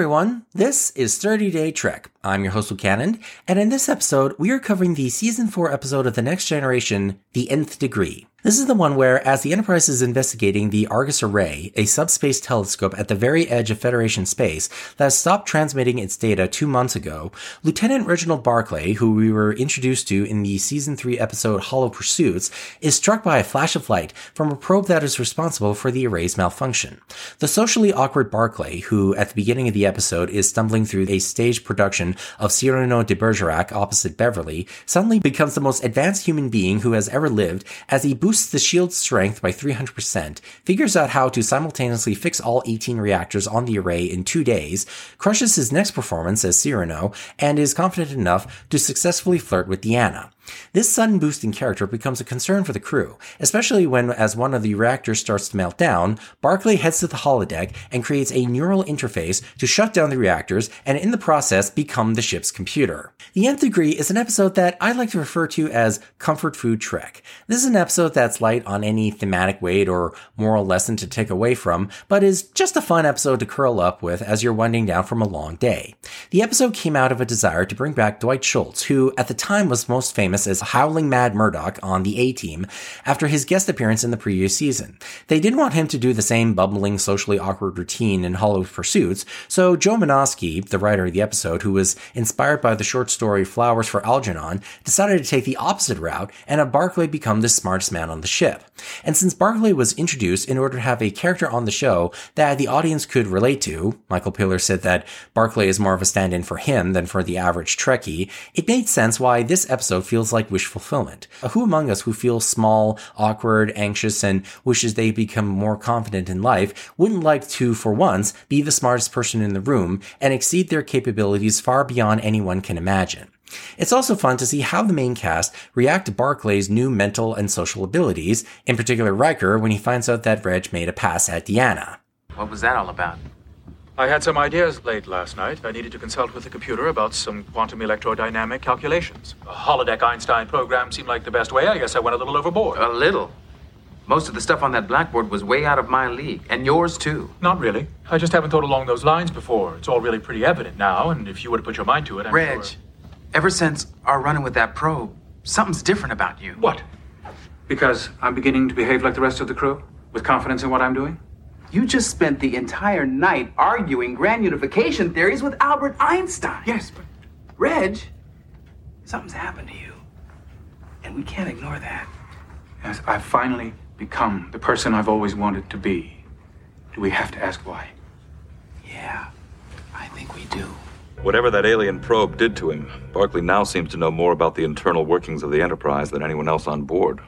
Everyone. This is 30 Day Trek. I'm your host, Cannon, and in this episode, we are covering the season 4 episode of The Next Generation, The Nth Degree. This is the one where, as the Enterprise is investigating the Argus Array, a subspace telescope at the very edge of Federation space that has stopped transmitting its data two months ago, Lieutenant Reginald Barclay, who we were introduced to in the Season 3 episode Hollow Pursuits, is struck by a flash of light from a probe that is responsible for the array's malfunction. The socially awkward Barclay, who at the beginning of the episode is stumbling through a stage production of Cyrano de Bergerac opposite Beverly, suddenly becomes the most advanced human being who has ever lived as he boosts the shield's strength by 300%, figures out how to simultaneously fix all 18 reactors on the array in two days, crushes his next performance as Cyrano, and is confident enough to successfully flirt with Deanna. This sudden boost in character becomes a concern for the crew, especially when, as one of the reactors starts to melt down, Barclay heads to the holodeck and creates a neural interface to shut down the reactors and in the process become the ship's computer. The Nth Degree is an episode that I like to refer to as comfort food trek. This is an episode that's light on any thematic weight or moral lesson to take away from, but is just a fun episode to curl up with as you're winding down from a long day. The episode came out of a desire to bring back Dwight Schultz, who at the time was most famous famous as Howling Mad Murdock on the A Team after his guest appearance in the previous season. They didn't want him to do the same bubbling, socially awkward routine in Hollow Pursuits, so Joe Menosky, the writer of the episode, who was inspired by the short story Flowers for Algernon, decided to take the opposite route and have Barclay become the smartest man on the ship. And since Barclay was introduced in order to have a character on the show that the audience could relate to, Michael Piller said that Barclay is more of a stand-in for him than for the average Trekkie, it made sense why this episode feels like wish fulfillment. Who among us who feels small, awkward, anxious, and wishes they become more confident in life wouldn't like to, for once, be the smartest person in the room and exceed their capabilities far beyond anyone can imagine? It's also fun to see how the main cast react to Barclay's new mental and social abilities, in particular Riker when he finds out that Reg made a pass at Deanna. What was that all about? I had some ideas late last night. I needed to consult with the computer about some quantum electrodynamic calculations. A holodeck Einstein program seemed like the best way. I guess I went a little overboard. A little? Most of the stuff on that blackboard was way out of my league, and yours too. Not really. I just haven't thought along those lines before. It's all really pretty evident now, and if you were to put your mind to it, I'm Reg, sure... ever since our running with that probe, something's different about you. What? Because I'm beginning to behave like the rest of the crew? With confidence in what I'm doing? You just spent the entire night arguing grand unification theories with Albert Einstein. Yes, but. Reg, something's happened to you. And we can't ignore that. Yes, I've finally become the person I've always wanted to be. Do we have to ask why? Yeah, I think we do. Whatever that alien probe did to him, Barclay now seems to know more about the internal workings of the Enterprise than anyone else on board.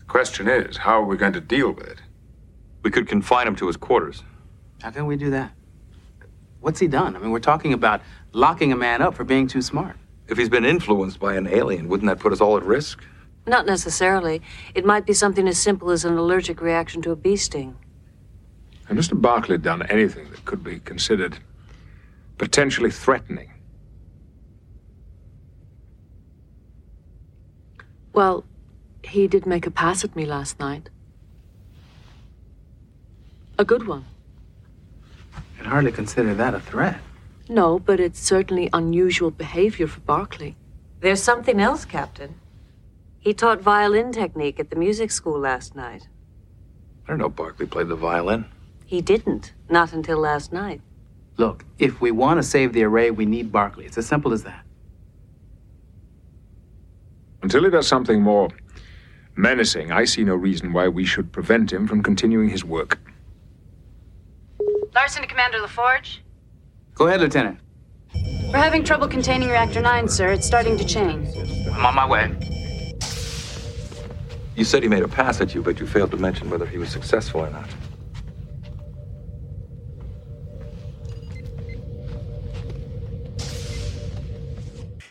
The question is, how are we going to deal with it? We could confine him to his quarters. How can we do that? What's he done? I mean, we're talking about locking a man up for being too smart. If he's been influenced by an alien, wouldn't that put us all at risk? Not necessarily. It might be something as simple as an allergic reaction to a bee sting. Has Mr. Barclay done anything that could be considered potentially threatening? Well, he did make a pass at me last night. A good one. I'd hardly consider that a threat. No, but it's certainly unusual behavior for Barclay. There's something else, Captain. He taught violin technique at the music school last night. I don't know Barclay played the violin. He didn't, not until last night. Look, if we want to save the array, we need Barclay. It's as simple as that. Until he does something more menacing, I see no reason why we should prevent him from continuing his work. Larson to Commander LaForge. Go ahead, Lieutenant. We're having trouble containing Reactor 9, sir. It's starting to chain. I'm on my way. You said he made a pass at you, but you failed to mention whether he was successful or not.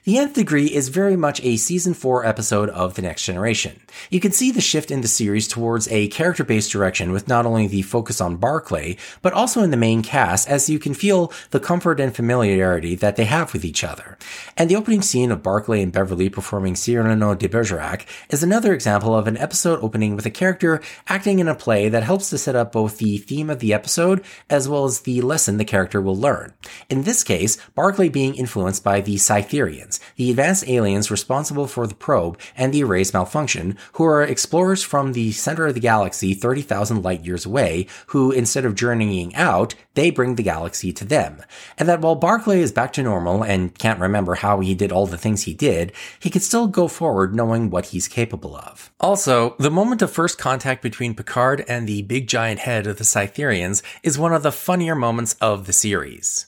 The Nth Degree is very much a season 4 episode of The Next Generation. You can see the shift in the series towards a character based direction with not only the focus on Barclay, but also in the main cast as you can feel the comfort and familiarity that they have with each other. And the opening scene of Barclay and Beverly performing Cyrano de Bergerac is another example of an episode opening with a character acting in a play that helps to set up both the theme of the episode as well as the lesson the character will learn. In this case, Barclay being influenced by the Cytherians, the advanced aliens responsible for the probe and the array's malfunction, who are explorers from the center of the galaxy 30,000 light years away, who instead of journeying out, they bring the galaxy to them. And that while Barclay is back to normal and can't remember how he did all the things he did, he can still go forward knowing what he's capable of. Also, the moment of first contact between Picard and the big giant head of the Cytherians is one of the funnier moments of the series.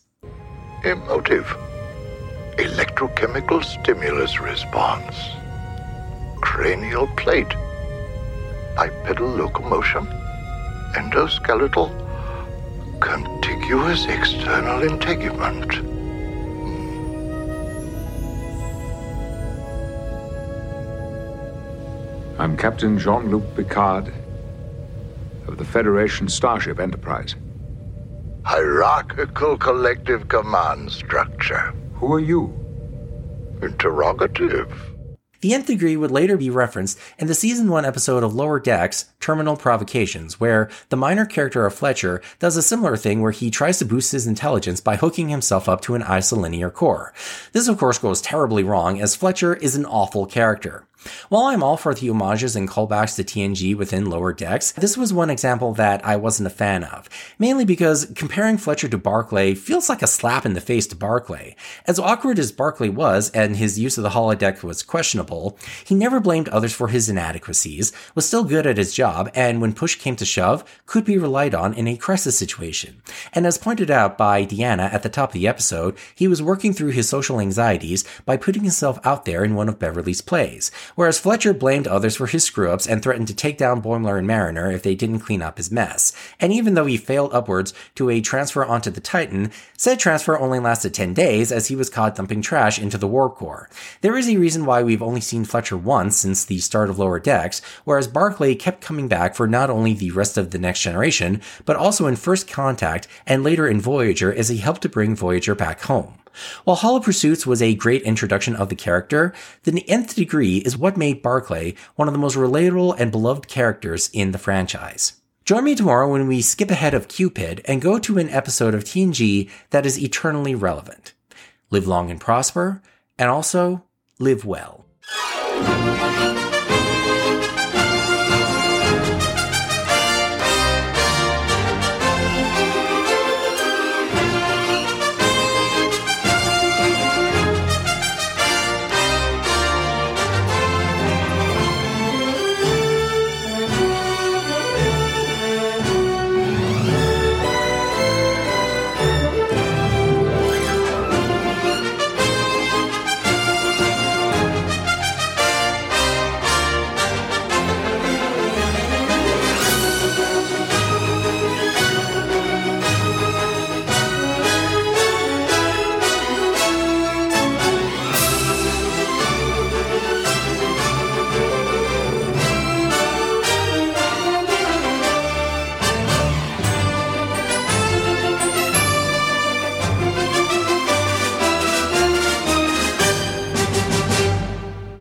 Emotive. Electrochemical stimulus response. Cranial plate. Bipedal locomotion. Endoskeletal. Contiguous external integument. Hmm. I'm Captain Jean Luc Picard of the Federation Starship Enterprise. Hierarchical collective command structure. Who are you? Interrogative. The nth degree would later be referenced in the season 1 episode of Lower Decks, Terminal Provocations, where the minor character of Fletcher does a similar thing where he tries to boost his intelligence by hooking himself up to an isolinear core. This of course goes terribly wrong as Fletcher is an awful character. While I'm all for the homages and callbacks to TNG within Lower Decks, this was one example that I wasn't a fan of, mainly because comparing Fletcher to Barclay feels like a slap in the face to Barclay. As awkward as Barclay was, and his use of the holodeck was questionable, he never blamed others for his inadequacies, was still good at his job, and when push came to shove, could be relied on in a crisis situation. And as pointed out by Deanna at the top of the episode, he was working through his social anxieties by putting himself out there in one of Beverly's plays, whereas Fletcher blamed others for his screw ups and threatened to take down Boimler and Mariner if they didn't clean up his mess. And even though he failed upwards to a transfer onto the Titan, said transfer only lasted 10 days as he was caught dumping trash into the warp core. There is a reason why we've only seen Fletcher once since the start of Lower Decks, whereas Barclay kept coming back for not only the rest of the next generation, but also in First Contact and later in Voyager as he helped to bring Voyager back home. While Hollow Pursuits was a great introduction of the character, the nth degree is what made Barclay one of the most relatable and beloved characters in the franchise. Join me tomorrow when we skip ahead of Qpid and go to an episode of TNG that is eternally relevant. Live long and prosper, and also live well.